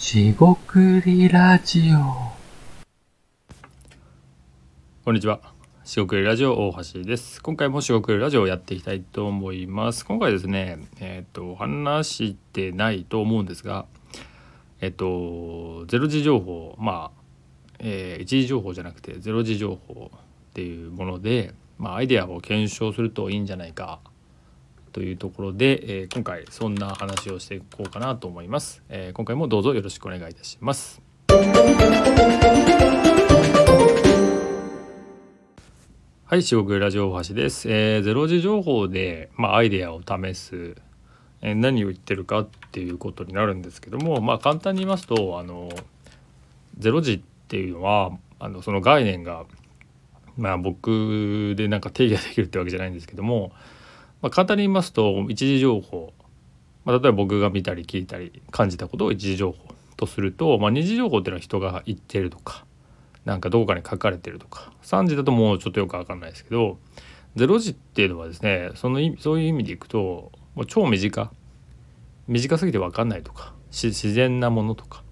しごくりラジオ。こんにちは。しごくりラジオ大橋です。今回もしごくりラジオをやっていきたいと思います。今回ですね、えっ、と話してないと思うんですが、えっ、とゼロ時情報、まあ、えー一時情報じゃなくてゼロ時情報っていうもので、まあアイデアを検証するといいんじゃないかというところで、えー今回そんな話をしていこうかなと思います、えー今回もどうぞよろしくお願いいたします。はい、四国ラジオ大橋です。えーゼロ時情報で、まあ、アイデアを試す、えー何を言ってるかっていうことになるんですけども、まあ、簡単に言いますと、あの、ゼロ時っていうのは、あのその概念が、まあ、僕でなんか定義ができるってわけじゃないんですけども、まあ、簡単に言いますと、一時情報、まあ、例えば僕が見たり聞いたり感じたことを一時情報とすると、まあ、二次情報っていうのは人が言ってるとか、なんかどこかに書かれてるとか3時だともうちょっとよく分かんないですけど0時っていうのはですねその意味そういう意味でいくともう超身近短すぎて分かんないとか自然なものとか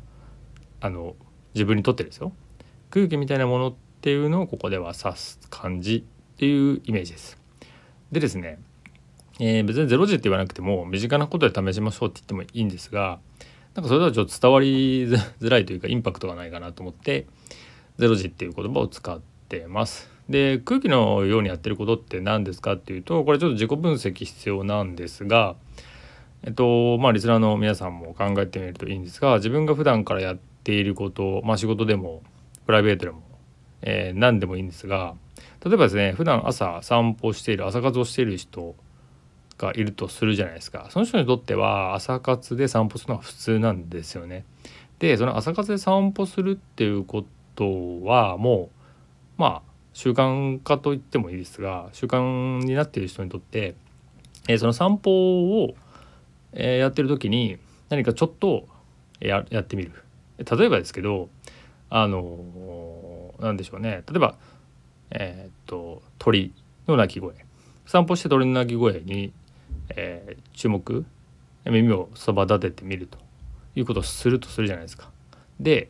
あの自分にとってですよ空気みたいなものっていうのをここでは指す感じっていうイメージです。でですね、えー別に0時って言わなくても身近なことで試しましょうって言ってもいいんですがなんかそれではちょっと伝わりづらいというかインパクトがないかなと思ってゼロ時っていう言葉を使ってます。で空気のようにやってることって何ですかっていうとこれちょっと自己分析必要なんですがえっとまあリスナーの皆さんも考えてみるといいんですが自分が普段からやっていることまあ仕事でもプライベートでも、えー何でもいいんですが例えばですね普段朝散歩している朝活をしている人がいるとするじゃないですか。その人にとっては朝活で散歩するのが普通なんですよね。でその朝活で散歩するっていうことはもうまあ習慣化と言ってもいいですが習慣になっている人にとって、えーその散歩を、えーやってる時に何かちょっとややってみる。例えばですけどあのーなんでしょうね。例えばえーっと鳥の鳴き声。散歩して鳥の鳴き声に、えー注目耳をそば立ててみるということをするとするじゃないですか。で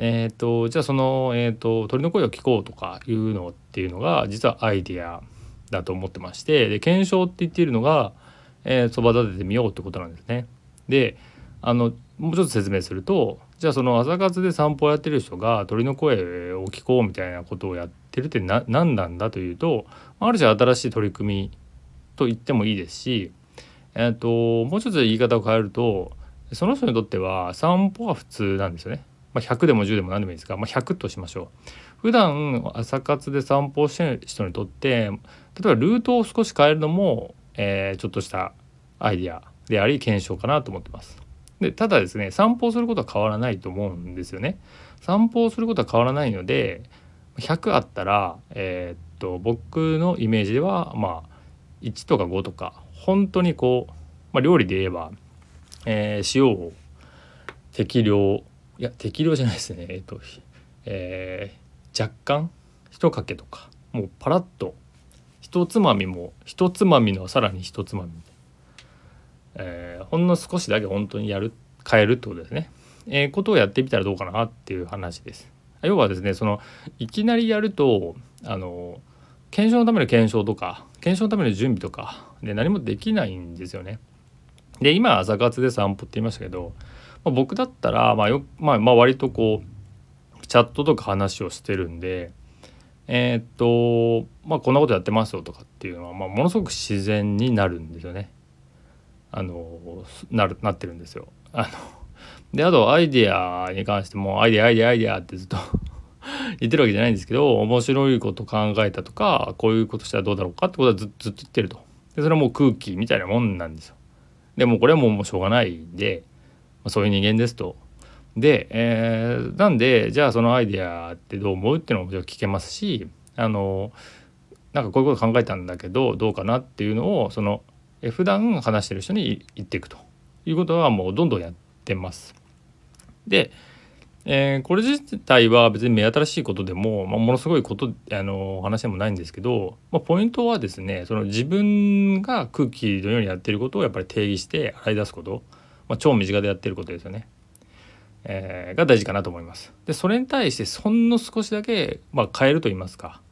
えー、とじゃあその、えー、と鳥の声を聞こうとかいうのっていうのが実はアイディアだと思ってましてで検証って言っているのがえーそば、立ててみようってことなんですね。であのもうちょっと説明するとじゃあその朝活で散歩をやってる人が鳥の声を聞こうみたいなことをやってるって何なんだというとある種新しい取り組みと言ってもいいですし、えー、ともうちょっと言い方を変えるとその人にとっては散歩は普通なんですよね。まあ、100でも10でも何でもいいですが、まあ、100としましょう。普段朝活で散歩をしてる人にとって例えばルートを少し変えるのも、えーちょっとしたアイディアであり検証かなと思ってます。でただですね散歩をすることは変わらないと思うんですよね。散歩をすることは変わらないので100あったら、えーっと僕のイメージではまあ1とか5とか本当にこう、まあ、料理で言えば、えー塩を適量いや適量じゃないですね。えっと、えー若干一かけとかもうパラッと一つまみも一つまみのさらに一つまみ、えーほんの少しだけ本当にやる変えるってことですね、えーことをやってみたらどうかなっていう話です。要はですねそのいきなりやるとあの検証のための検証とか検証のための準備とかで何もできないんですよねで今朝活で散歩って言いましたけど、まあ、僕だったら、まあよまあ、まあ割とこうチャットとか話をしてるんでえーっとまあこんなことやってますよとかっていうのは、まあ、ものすごく自然になるんですよね。あのなるなってるんですよ。あのであとアイデアに関してもアイデアアイデアアイデアってずっと 言ってるわけじゃないんですけど面白いこと考えたとかこういうことしたらどうだろうかってことはずっと言ってると。でそれはもう空気みたいなもんなんですよ。でもこれはもうもうしょうがないんで、まあ、そういう人間ですと。で、えーなんでじゃあそのアイデアってどう思うっていうのももちろん聞けますしあのなんかこういうこと考えたんだけどどうかなっていうのをそのえ普段話してる人に言っていくということはもうどんどんやってます。で、えーこれ自体は別に目新しいことでも、まあ、ものすごいことあの話でもないんですけど、まあ、ポイントはですねその自分が空気のようにやってることをやっぱり定義して洗い出すこと、まあ、超身近でやってることですよね。えー、が大事かなと思います。でそれに対してほんの少しだけ、まあ、変えると言いますか、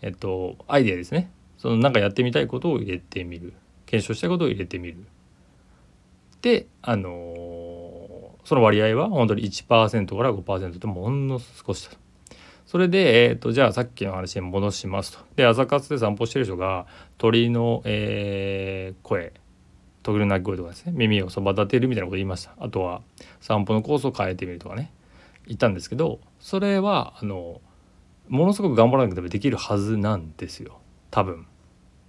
えっと、アイデアですねそのなんかやってみたいことを入れてみる検証したいことを入れてみる。であの、その割合は本当に1%から5%とほんの少しだそれで、えーと、じゃあさっきの話に戻しますと。で朝活で散歩してる人が鳥の、えー、声時の鳴き声とかですね耳をそば立てるみたいなこと言いましたあとは散歩のコースを変えてみるとかね言ったんですけどそれはあのものすごく頑張らなくてもできるはずなんですよ多分。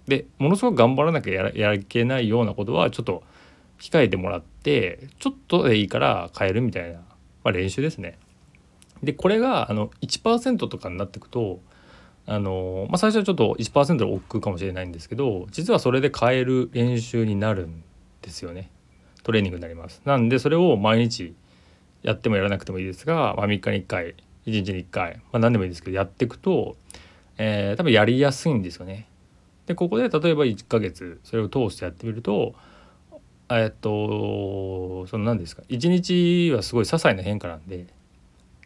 でものすごく頑張らなきゃやらやけないようなことはちょっと控えてもらってちょっとでいいから変えるみたいな、まあ、練習ですね。でこれがあの1%とかになっていくとあの、まあ、最初はちょっと1%で億劫かもしれないんですけど実はそれで変える練習になるんですよね。トレーニングになります。なんでそれを毎日やってもやらなくてもいいですが、まあ、3日に1回1日に1回、まあ、何でもいいですけどやっていくと、えー、多分やりやすいんですよね。でここで例えば1ヶ月それを通してやってみるとえっとその何ですか？1日はすごい些細な変化なんで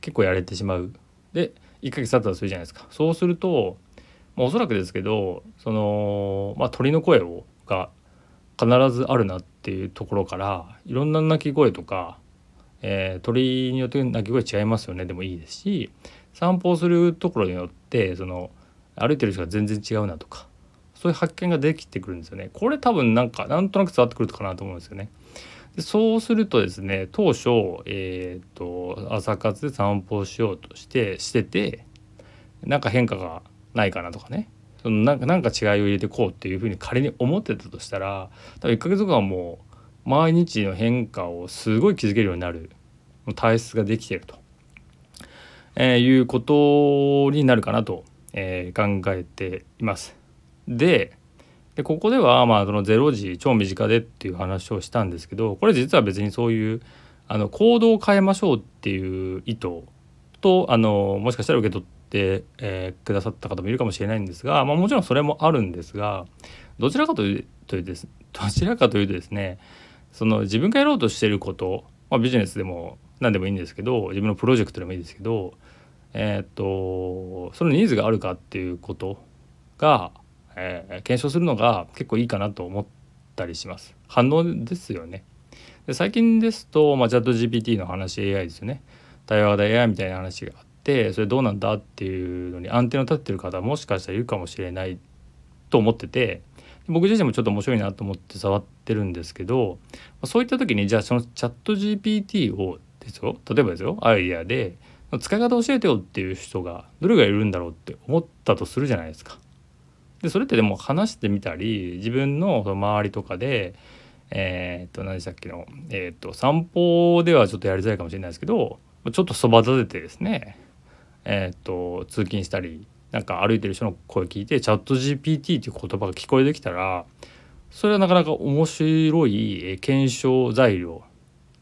結構やれてしまう。で1ヶ月経ったとするじゃないですか。そうすると、まあ、おそらくですけどその、まあ、鳥の声をが必ずあるなっていうところからいろんな鳴き声とか、えー、鳥によって鳴き声違いますよね。でもいいですし散歩をするところによってその歩いてる人が全然違うなとかそういう発見ができてくるんですよね。これ多分なんかなんとなく伝わってくるかなと思うんですよね。でそうするとですね当初、えーと、朝活で散歩をしようとしてしててなんか変化がないかなとかねそのなんかなんか違いを入れてこうっていうふうに仮に思ってたとしたら多分1ヶ月後はもう毎日の変化をすごい気づけるようになる体質ができてると、えー、いうことになるかなと、えー、考えています。ででここではまあその0時超身近でっていう話をしたんですけどこれ実は別にそういうあの行動を変えましょうっていう意図とあのもしかしたら受け取って、えー、くださった方もいるかもしれないんですが、まあ、もちろんそれもあるんですがどちらかというとですどちらかというとですねその自分がやろうとしてること、まあ、ビジネスでも何でもいいんですけど自分のプロジェクトでもいいですけどえー、っとそのニーズがあるかっていうことがえー、検証するのが結構いいかなと思ったりします。反応ですよね。で最近ですと、まあ、チャット GPT の話 AI ですよね。対話型 AI みたいな話があってそれどうなんだっていうのにアンテナ立ってる方もしかしたらいるかもしれないと思ってて僕自身もちょっと面白いなと思って触ってるんですけどそういった時にじゃあそのチャット GPT をですよ例えばですよアイデアで使い方教えてよっていう人がどれがいるんだろうって思ったとするじゃないですか。でそれってでも話してみたり自分の周りとかでえー、っと何でしたっけの、えー、っと散歩ではちょっとやりづらいかもしれないですけどちょっとそば立ててですねえー、っと通勤したりなんか歩いてる人の声聞いてチャット GPT っていう言葉が聞こえてきたらそれはなかなか面白い検証材料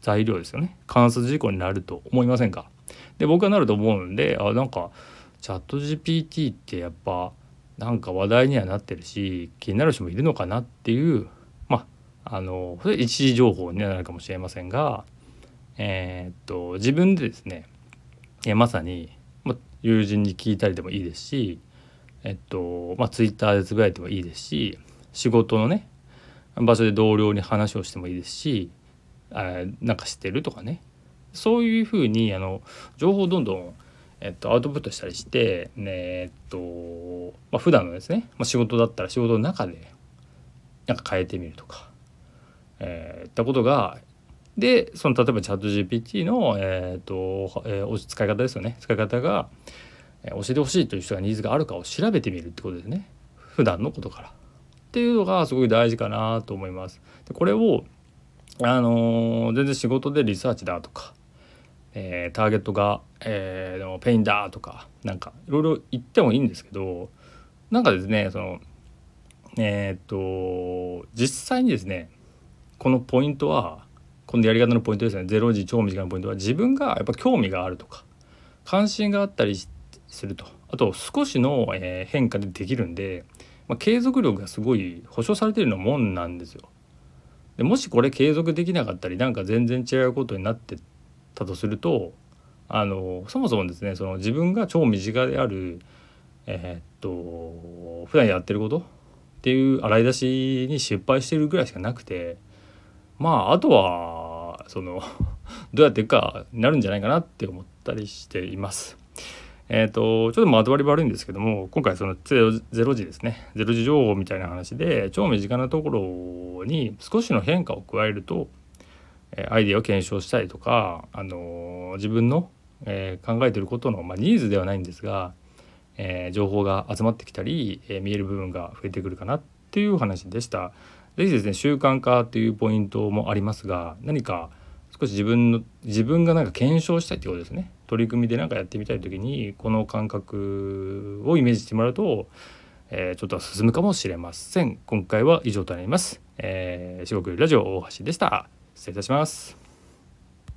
材料ですよね。観察事項になると思いませんか？で僕はなると思うんであなんかチャット GPT ってやっぱなんか話題にはなってるし気になる人もいるのかなっていうまああの一時情報になるかもしれませんがえー、っと自分でですねまさに、ま、友人に聞いたりでもいいですしえっとまあツイッターでつぶやいてもいいですし仕事のね場所で同僚に話をしてもいいですしあなんか知ってるとかね。そういうふうにあの情報をどんどんえっと、アウトプットしたりして、ね、えっと、まあ、普段のですね、まあ、仕事だったら仕事の中でなんか変えてみるとか、えー、ったことがでその例えばチャット GPT の、えーとえー、使い方ですよね使い方が、えー、教えてほしいという人がニーズがあるかを調べてみるってことですね普段のことから。っていうのがすごい大事かなと思います。でこれをあのー、全然仕事でリサーチだとかえー、ターゲットが、えー、ペインだとかなんかいろいろ言ってもいいんですけどなんかですねそのえー、っと実際にですねこのポイントはこのやり方のポイントですね0時超短いポイントは自分がやっぱ興味があるとか関心があったりするとあと少しの、え変化でできるんで、まあ、継続力がすごい保証されてるようなもんなんですよ。でもしこれ継続できなかったりなんか全然違うことになってたとするとあのそもそもですねその自分が超身近であるえー、っと普段やってることっていう洗い出しに失敗してるぐらいしかなくてまああとはその どうやっていくかになるんじゃないかなって思ったりしています。えーと、ちょっとまとまり悪いんですけども今回そのゼロゼロ時ですねゼロ時情報みたいな話で超身近なところに少しの変化を加えるとアイデアを検証したりとか、あの自分の、えー、考えてることの、まあ、ニーズではないんですが、えー、情報が集まってきたり、えー、見える部分が増えてくるかなっていう話でした。ぜひですね習慣化っていうポイントもありますが何か少し自分の自分がなんか検証したいってことですね。取り組みで何かやってみたい時にこの感覚をイメージしてもらうと、えー、ちょっと進むかもしれません。今回は以上となります、えー、四国ラジオ大橋でした。失礼いたします。